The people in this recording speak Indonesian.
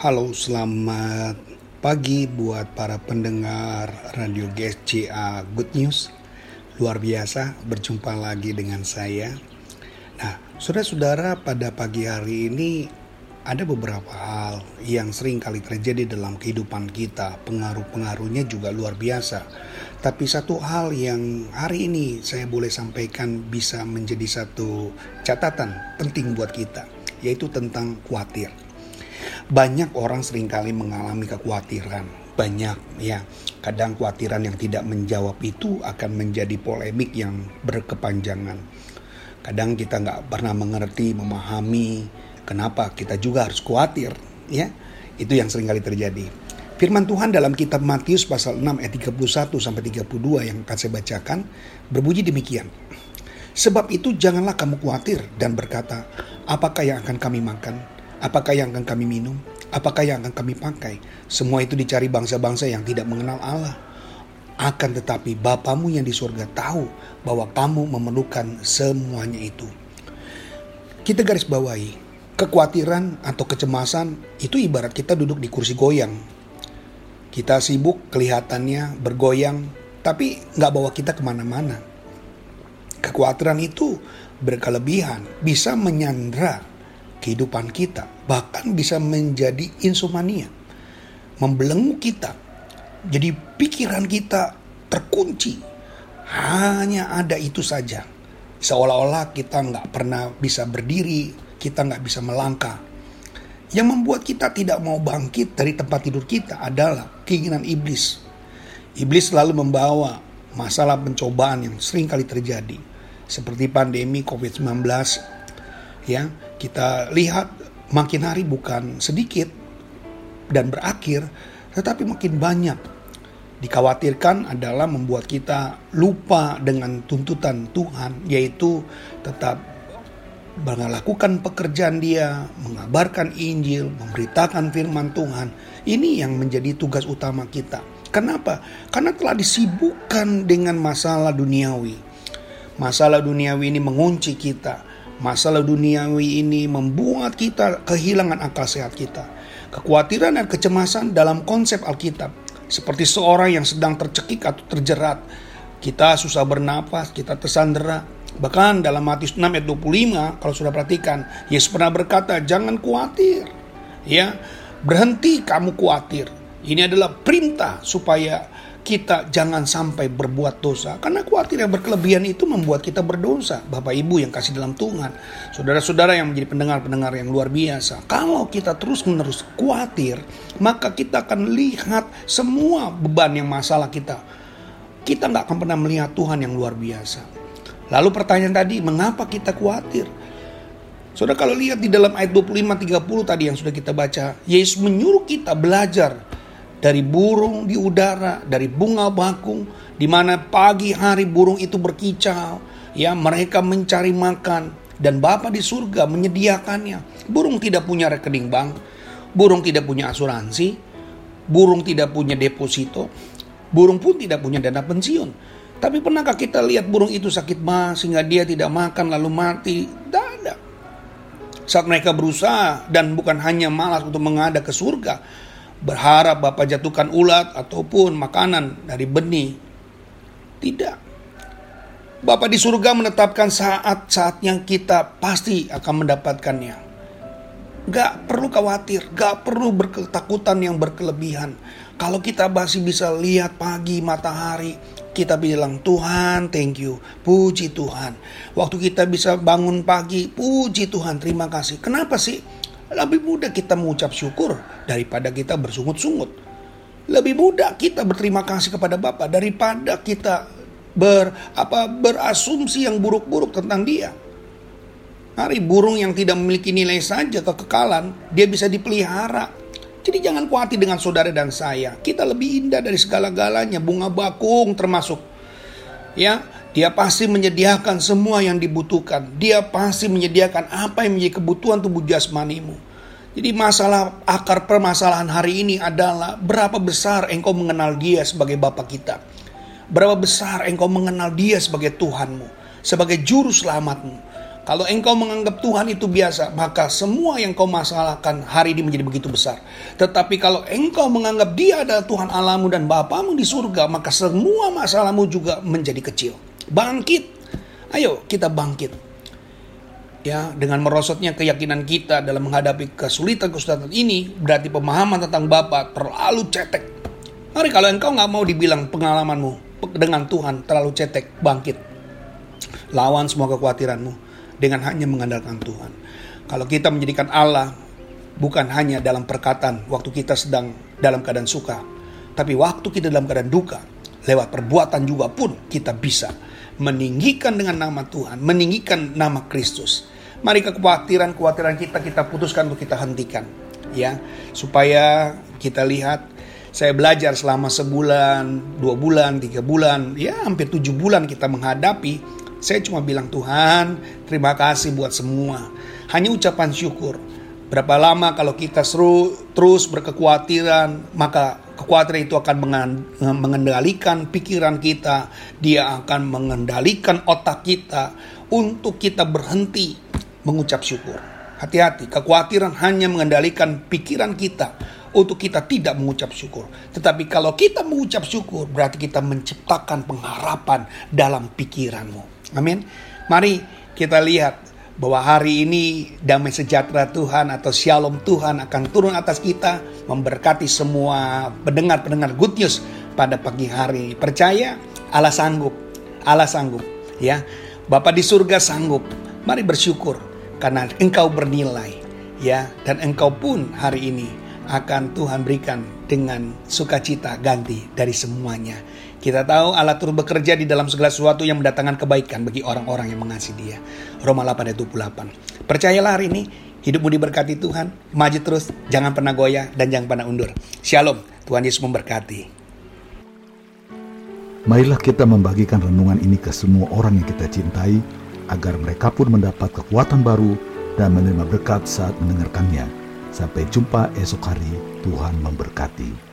Halo, selamat pagi buat para pendengar Radio GSCA Good News. Luar biasa berjumpa lagi dengan saya. Nah, saudara-saudara, pada pagi hari ini ada beberapa hal yang sering kali terjadi dalam kehidupan kita. Pengaruh-pengaruhnya juga luar biasa. Tapi satu hal yang hari ini saya boleh sampaikan bisa menjadi satu catatan penting buat kita, yaitu tentang khawatir banyak orang sering kali mengalami kekhawatiran. Banyak ya, kadang kekhawatiran yang tidak menjawab itu akan menjadi polemik yang berkepanjangan. Kadang kita nggak pernah mengerti, memahami kenapa kita juga harus khawatir. Ya, itu yang sering kali terjadi. Firman Tuhan dalam kitab Matius pasal 6 ayat 31 sampai 32 yang akan saya bacakan berbunyi demikian. Sebab itu janganlah kamu khawatir dan berkata, apakah yang akan kami makan? Apakah yang akan kami minum? Apakah yang akan kami pakai? Semua itu dicari bangsa-bangsa yang tidak mengenal Allah. Akan tetapi Bapamu yang di surga tahu bahwa kamu memerlukan semuanya itu. Kita garis bawahi, kekhawatiran atau kecemasan itu ibarat kita duduk di kursi goyang. Kita sibuk kelihatannya bergoyang, tapi nggak bawa kita ke mana-mana. Kekhawatiran itu berkelebihan, bisa menyandra kehidupan kita, bahkan bisa menjadi insomnia, membelenggu kita. Jadi pikiran kita terkunci, hanya ada itu saja. Seolah-olah kita nggak pernah bisa berdiri, kita nggak bisa melangkah. Yang membuat kita tidak mau bangkit dari tempat tidur kita adalah keinginan iblis. Iblis selalu membawa masalah pencobaan yang sering kali terjadi. Seperti pandemi COVID-19 ya kita lihat makin hari bukan sedikit dan berakhir, tetapi makin banyak. Dikhawatirkan adalah membuat kita lupa dengan tuntutan Tuhan, yaitu tetap melakukan pekerjaan dia, mengabarkan Injil, memberitakan firman Tuhan. Ini yang menjadi tugas utama kita. Kenapa? Karena telah disibukkan dengan masalah duniawi. Masalah duniawi ini mengunci kita Masalah duniawi ini membuat kita kehilangan akal sehat kita. Kekhawatiran dan kecemasan dalam konsep Alkitab. Seperti seorang yang sedang tercekik atau terjerat. Kita susah bernapas, kita tersandera. Bahkan dalam Matius 6 ayat 25, kalau sudah perhatikan, Yesus pernah berkata, jangan khawatir. Ya, berhenti kamu khawatir. Ini adalah perintah supaya kita jangan sampai berbuat dosa. Karena khawatir yang berkelebihan itu membuat kita berdosa. Bapak Ibu yang kasih dalam Tuhan. Saudara-saudara yang menjadi pendengar-pendengar yang luar biasa. Kalau kita terus-menerus khawatir, maka kita akan lihat semua beban yang masalah kita. Kita nggak akan pernah melihat Tuhan yang luar biasa. Lalu pertanyaan tadi, mengapa kita khawatir? Saudara kalau lihat di dalam ayat 25-30 tadi yang sudah kita baca, Yesus menyuruh kita belajar dari burung di udara, dari bunga bakung, di mana pagi hari burung itu berkicau, ya mereka mencari makan dan Bapa di surga menyediakannya. Burung tidak punya rekening bank, burung tidak punya asuransi, burung tidak punya deposito, burung pun tidak punya dana pensiun. Tapi pernahkah kita lihat burung itu sakit mah sehingga dia tidak makan lalu mati? Tidak. Saat mereka berusaha dan bukan hanya malas untuk mengada ke surga, berharap Bapak jatuhkan ulat ataupun makanan dari benih. Tidak. Bapak di surga menetapkan saat-saat yang kita pasti akan mendapatkannya. Gak perlu khawatir, gak perlu berketakutan yang berkelebihan. Kalau kita masih bisa lihat pagi matahari, kita bilang Tuhan thank you, puji Tuhan. Waktu kita bisa bangun pagi, puji Tuhan, terima kasih. Kenapa sih? Lebih mudah kita mengucap syukur daripada kita bersungut-sungut. Lebih mudah kita berterima kasih kepada Bapa daripada kita ber apa berasumsi yang buruk-buruk tentang dia. Hari burung yang tidak memiliki nilai saja kekekalan, dia bisa dipelihara. Jadi jangan khawatir dengan saudara dan saya. Kita lebih indah dari segala-galanya, bunga bakung termasuk. Ya, dia pasti menyediakan semua yang dibutuhkan. Dia pasti menyediakan apa yang menjadi kebutuhan tubuh jasmanimu. Jadi masalah akar permasalahan hari ini adalah berapa besar engkau mengenal dia sebagai Bapak kita. Berapa besar engkau mengenal dia sebagai Tuhanmu, sebagai juru selamatmu. Kalau engkau menganggap Tuhan itu biasa, maka semua yang kau masalahkan hari ini menjadi begitu besar. Tetapi kalau engkau menganggap dia adalah Tuhan Allahmu dan Bapamu di surga, maka semua masalahmu juga menjadi kecil. Bangkit. Ayo kita bangkit. Ya, dengan merosotnya keyakinan kita dalam menghadapi kesulitan-kesulitan ini, berarti pemahaman tentang Bapa terlalu cetek. Mari kalau engkau nggak mau dibilang pengalamanmu dengan Tuhan terlalu cetek, bangkit. Lawan semua kekhawatiranmu dengan hanya mengandalkan Tuhan. Kalau kita menjadikan Allah bukan hanya dalam perkataan waktu kita sedang dalam keadaan suka, tapi waktu kita dalam keadaan duka, lewat perbuatan juga pun kita bisa meninggikan dengan nama Tuhan, meninggikan nama Kristus. Mari kekhawatiran-kekhawatiran kita kita putuskan untuk kita hentikan, ya, supaya kita lihat saya belajar selama sebulan, dua bulan, tiga bulan, ya hampir tujuh bulan kita menghadapi saya cuma bilang Tuhan, terima kasih buat semua. Hanya ucapan syukur. Berapa lama kalau kita seru, terus berkekhawatiran, maka kekhawatiran itu akan mengendalikan pikiran kita. Dia akan mengendalikan otak kita untuk kita berhenti mengucap syukur. Hati-hati, kekhawatiran hanya mengendalikan pikiran kita untuk kita tidak mengucap syukur. Tetapi kalau kita mengucap syukur, berarti kita menciptakan pengharapan dalam pikiranmu. Amin. Mari kita lihat bahwa hari ini damai sejahtera Tuhan atau shalom Tuhan akan turun atas kita memberkati semua pendengar-pendengar good news pada pagi hari. Percaya Allah sanggup. Allah sanggup ya. Bapak di surga sanggup. Mari bersyukur karena engkau bernilai ya dan engkau pun hari ini akan Tuhan berikan dengan sukacita ganti dari semuanya. Kita tahu Allah turut bekerja di dalam segala sesuatu yang mendatangkan kebaikan bagi orang-orang yang mengasihi dia. Roma 8 ayat 28. Percayalah hari ini, hidupmu diberkati Tuhan, maju terus, jangan pernah goyah dan jangan pernah undur. Shalom, Tuhan Yesus memberkati. Marilah kita membagikan renungan ini ke semua orang yang kita cintai, agar mereka pun mendapat kekuatan baru dan menerima berkat saat mendengarkannya. Sampai jumpa esok hari, Tuhan memberkati.